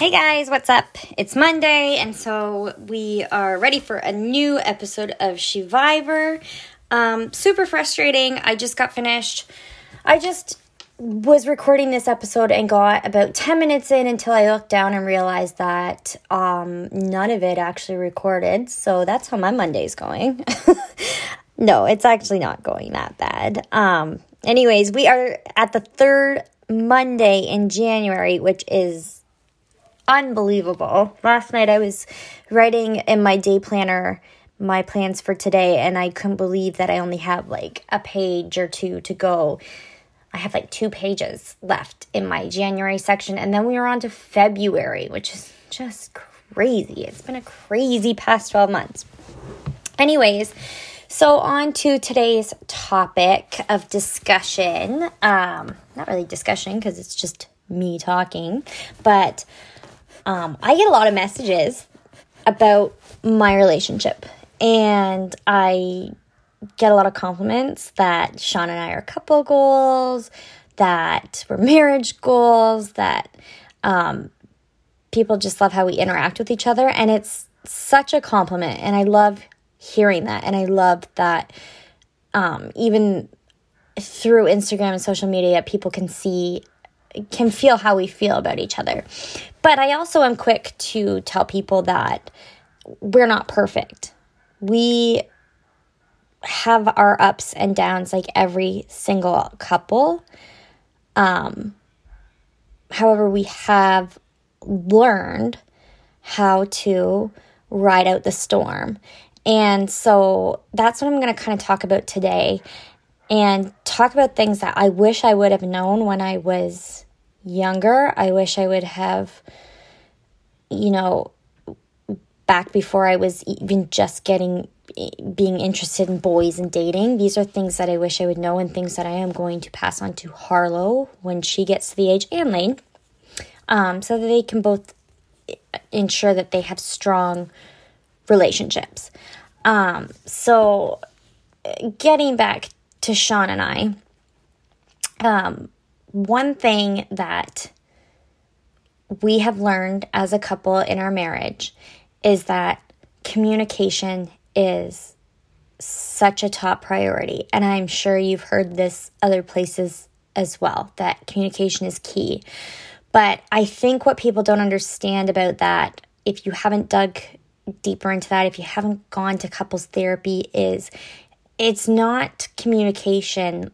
Hey guys, what's up? It's Monday, and so we are ready for a new episode of Survivor. Um, super frustrating. I just got finished. I just was recording this episode and got about 10 minutes in until I looked down and realized that um, none of it actually recorded. So that's how my Monday's going. no, it's actually not going that bad. Um, anyways, we are at the third Monday in January, which is unbelievable. Last night I was writing in my day planner my plans for today and I couldn't believe that I only have like a page or two to go. I have like two pages left in my January section and then we are on to February, which is just crazy. It's been a crazy past 12 months. Anyways, so on to today's topic of discussion. Um, not really discussion because it's just me talking, but um, I get a lot of messages about my relationship, and I get a lot of compliments that Sean and I are couple goals, that we're marriage goals, that um, people just love how we interact with each other, and it's such a compliment, and I love hearing that, and I love that um, even through Instagram and social media, people can see can feel how we feel about each other. But I also am quick to tell people that we're not perfect. We have our ups and downs like every single couple. Um, however, we have learned how to ride out the storm. And so that's what I'm going to kind of talk about today and talk about things that I wish I would have known when I was younger. I wish I would have, you know, back before I was even just getting being interested in boys and dating. These are things that I wish I would know and things that I am going to pass on to Harlow when she gets to the age and Lane, um, so that they can both ensure that they have strong relationships. Um, so, getting back to Sean and I, um, one thing that we have learned as a couple in our marriage is that communication is such a top priority. And I'm sure you've heard this other places as well that communication is key. But I think what people don't understand about that, if you haven't dug deeper into that, if you haven't gone to couples therapy, is it's not communication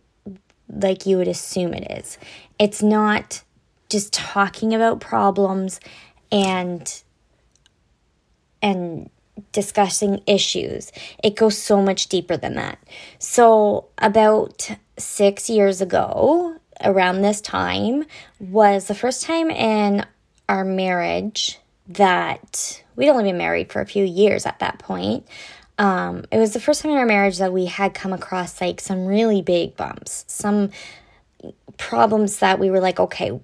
like you would assume it is. It's not just talking about problems and and discussing issues. It goes so much deeper than that. So, about 6 years ago, around this time was the first time in our marriage that we'd only been married for a few years at that point um, it was the first time in our marriage that we had come across like some really big bumps, some problems that we were like, okay,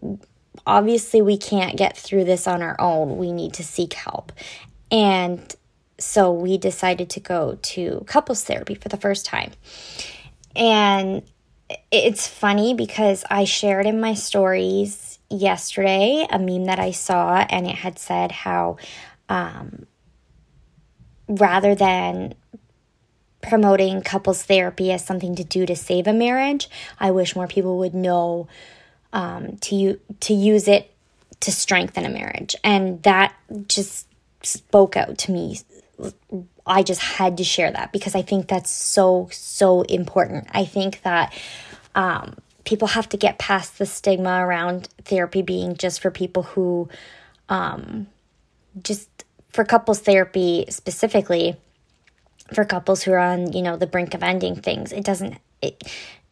obviously we can't get through this on our own. We need to seek help. And so we decided to go to couples therapy for the first time. And it's funny because I shared in my stories yesterday a meme that I saw, and it had said how um, rather than promoting couples therapy as something to do to save a marriage, I wish more people would know um, to to use it to strengthen a marriage, and that just spoke out to me. I just had to share that because I think that's so so important. I think that um, people have to get past the stigma around therapy being just for people who um, just for couples therapy specifically for couples who are on you know the brink of ending things it doesn't it,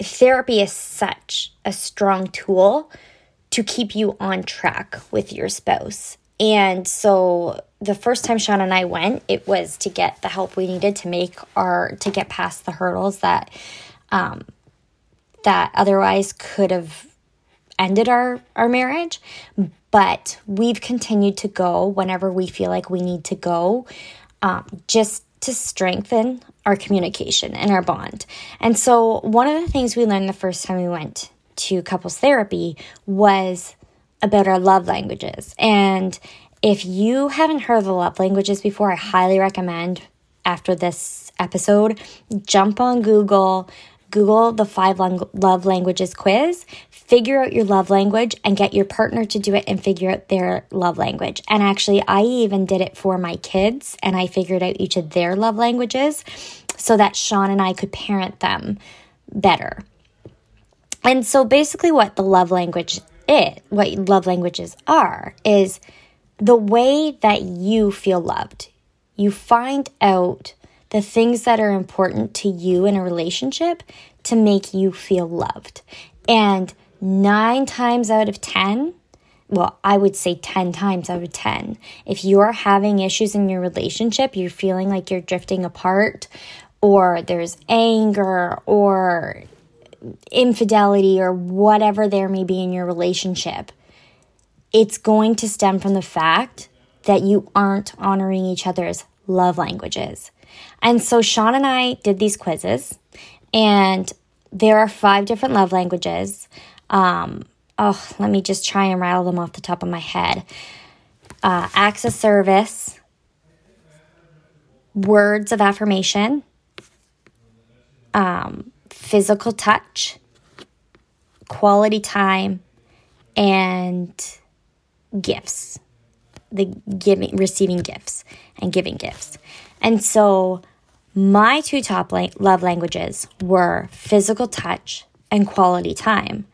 therapy is such a strong tool to keep you on track with your spouse and so the first time Sean and I went, it was to get the help we needed to make our to get past the hurdles that um, that otherwise could have ended our our marriage. But we've continued to go whenever we feel like we need to go, um, just to strengthen our communication and our bond. And so, one of the things we learned the first time we went to couples therapy was about our love languages. And if you haven't heard of the love languages before, I highly recommend after this episode, jump on Google, Google the five love languages quiz, figure out your love language, and get your partner to do it and figure out their love language. And actually, I even did it for my kids and I figured out each of their love languages so that Sean and I could parent them better. And so basically, what the love language is, what love languages are, is the way that you feel loved. You find out the things that are important to you in a relationship to make you feel loved. And nine times out of 10, well, I would say 10 times out of 10, if you're having issues in your relationship, you're feeling like you're drifting apart, or there's anger, or infidelity, or whatever there may be in your relationship, it's going to stem from the fact that you aren't honoring each other's love languages. And so Sean and I did these quizzes, and there are five different love languages. Um, oh, let me just try and rattle them off the top of my head uh, acts of service, words of affirmation, um, physical touch, quality time, and gifts. The giving, receiving gifts and giving gifts. And so my two top love languages were physical touch and quality time.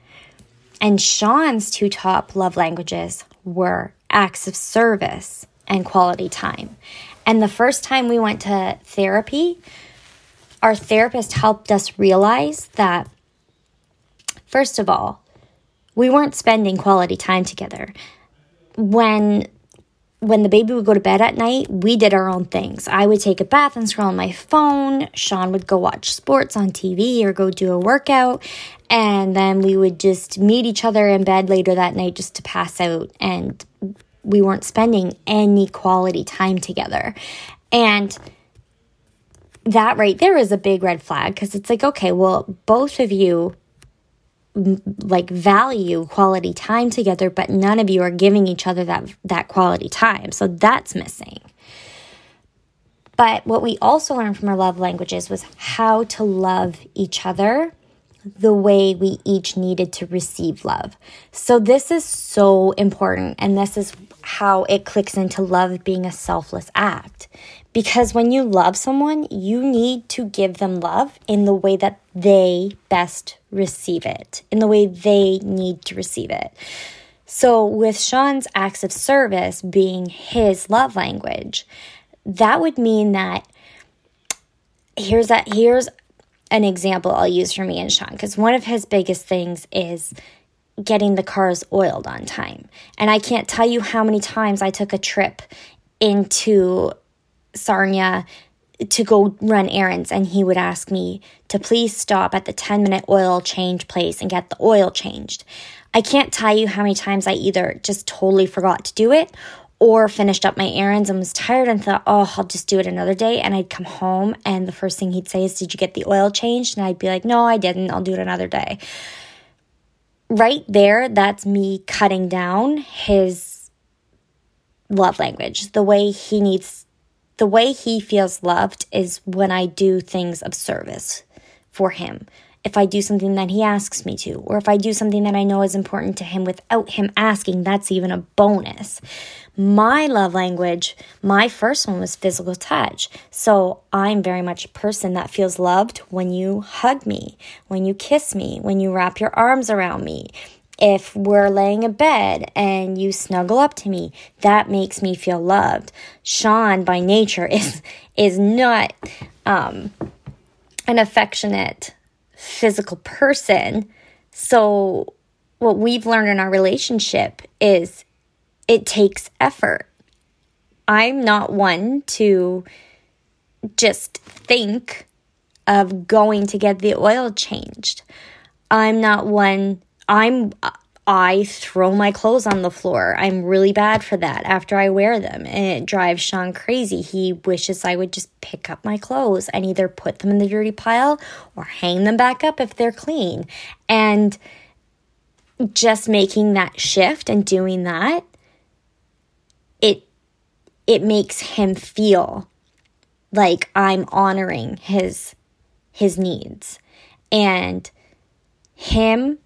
And Sean's two top love languages were acts of service and quality time. And the first time we went to therapy, our therapist helped us realize that, first of all, we weren't spending quality time together. When when the baby would go to bed at night, we did our own things. I would take a bath and scroll on my phone. Sean would go watch sports on TV or go do a workout. And then we would just meet each other in bed later that night just to pass out. And we weren't spending any quality time together. And that right there is a big red flag because it's like, okay, well, both of you like value quality time together but none of you are giving each other that that quality time so that's missing but what we also learned from our love languages was how to love each other the way we each needed to receive love. So, this is so important, and this is how it clicks into love being a selfless act. Because when you love someone, you need to give them love in the way that they best receive it, in the way they need to receive it. So, with Sean's acts of service being his love language, that would mean that here's that here's an example I'll use for me and Sean because one of his biggest things is getting the cars oiled on time. And I can't tell you how many times I took a trip into Sarnia to go run errands and he would ask me to please stop at the 10 minute oil change place and get the oil changed. I can't tell you how many times I either just totally forgot to do it or finished up my errands and was tired and thought, oh, I'll just do it another day. And I'd come home and the first thing he'd say is, Did you get the oil changed? And I'd be like, No, I didn't. I'll do it another day. Right there, that's me cutting down his love language. The way he needs, the way he feels loved is when I do things of service for him if I do something that he asks me to, or if I do something that I know is important to him without him asking, that's even a bonus. My love language, my first one was physical touch. So I'm very much a person that feels loved when you hug me, when you kiss me, when you wrap your arms around me. If we're laying in bed and you snuggle up to me, that makes me feel loved. Sean, by nature, is is not um, an affectionate physical person. So, what we've learned in our relationship is it takes effort. I'm not one to just think of going to get the oil changed. I'm not one, I'm I throw my clothes on the floor. I'm really bad for that after I wear them. And it drives Sean crazy. He wishes I would just pick up my clothes and either put them in the dirty pile or hang them back up if they're clean. And just making that shift and doing that, it it makes him feel like I'm honoring his his needs and him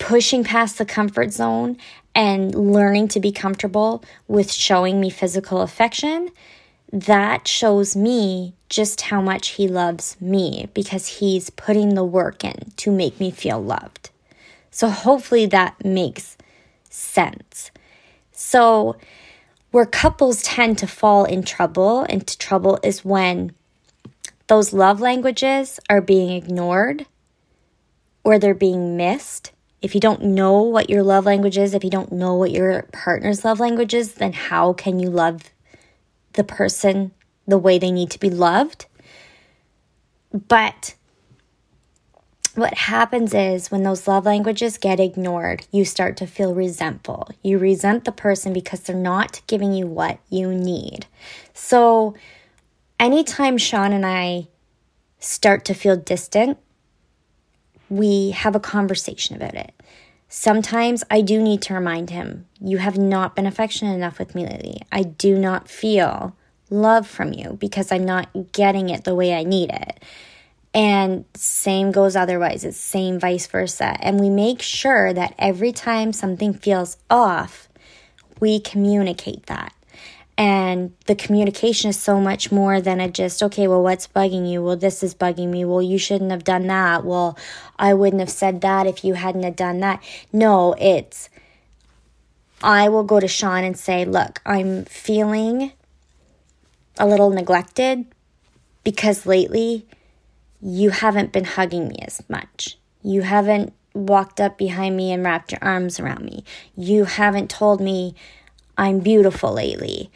pushing past the comfort zone and learning to be comfortable with showing me physical affection that shows me just how much he loves me because he's putting the work in to make me feel loved. So hopefully that makes sense. So where couples tend to fall in trouble into trouble is when those love languages are being ignored or they're being missed. If you don't know what your love language is, if you don't know what your partner's love language is, then how can you love the person the way they need to be loved? But what happens is when those love languages get ignored, you start to feel resentful. You resent the person because they're not giving you what you need. So, anytime Sean and I start to feel distant, we have a conversation about it. Sometimes I do need to remind him, you have not been affectionate enough with me lately. I do not feel love from you because I'm not getting it the way I need it. And same goes otherwise, it's same vice versa. And we make sure that every time something feels off, we communicate that. And the communication is so much more than a just, okay, well, what's bugging you? Well, this is bugging me. Well, you shouldn't have done that. Well, I wouldn't have said that if you hadn't have done that. No, it's, I will go to Sean and say, look, I'm feeling a little neglected because lately you haven't been hugging me as much. You haven't walked up behind me and wrapped your arms around me. You haven't told me I'm beautiful lately.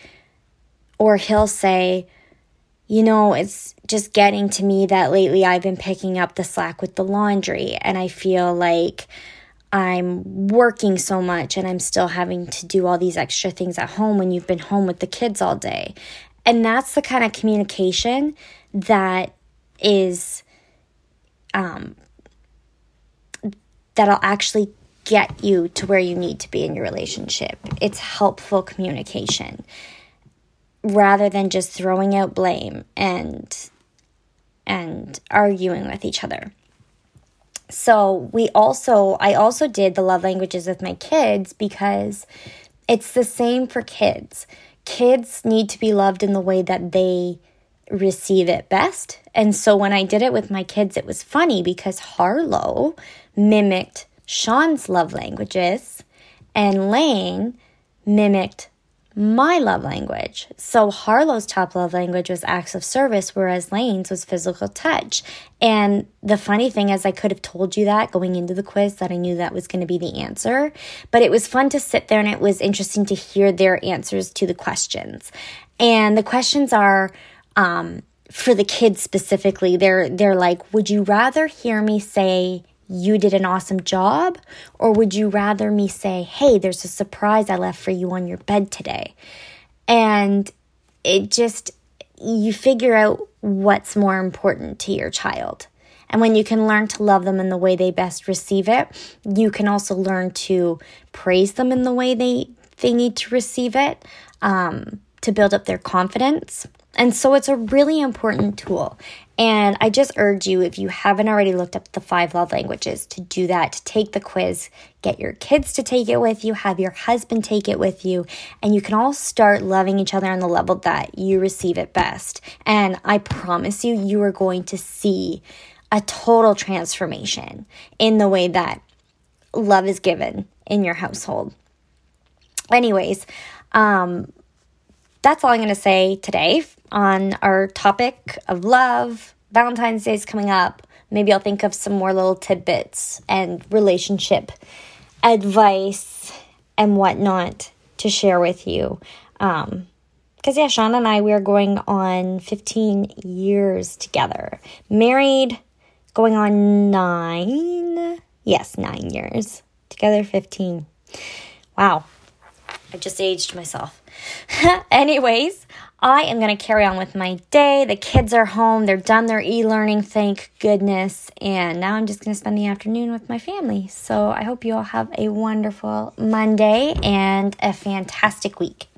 Or he'll say, you know, it's just getting to me that lately I've been picking up the slack with the laundry and I feel like I'm working so much and I'm still having to do all these extra things at home when you've been home with the kids all day. And that's the kind of communication that is um, that'll actually get you to where you need to be in your relationship. It's helpful communication rather than just throwing out blame and and arguing with each other. So, we also I also did the love languages with my kids because it's the same for kids. Kids need to be loved in the way that they receive it best. And so when I did it with my kids, it was funny because Harlow mimicked Sean's love languages and Lane mimicked my love language. So Harlow's top love language was acts of service, whereas Lane's was physical touch. And the funny thing is, I could have told you that going into the quiz that I knew that was going to be the answer, but it was fun to sit there and it was interesting to hear their answers to the questions. And the questions are, um, for the kids specifically, they're they're like, would you rather hear me say you did an awesome job, or would you rather me say, hey, there's a surprise I left for you on your bed today? And it just you figure out what's more important to your child. And when you can learn to love them in the way they best receive it, you can also learn to praise them in the way they they need to receive it um, to build up their confidence. And so it's a really important tool. And I just urge you, if you haven't already looked up the five love languages, to do that, to take the quiz, get your kids to take it with you, have your husband take it with you, and you can all start loving each other on the level that you receive it best. And I promise you, you are going to see a total transformation in the way that love is given in your household. Anyways, um, that's all I'm going to say today on our topic of love. Valentine's Day is coming up. Maybe I'll think of some more little tidbits and relationship advice and whatnot to share with you. Um, because yeah, Sean and I we are going on 15 years together. Married, going on nine. Yes, nine years together. 15. Wow, I just aged myself. Anyways, I am going to carry on with my day. The kids are home, they're done their e learning, thank goodness. And now I'm just going to spend the afternoon with my family. So I hope you all have a wonderful Monday and a fantastic week.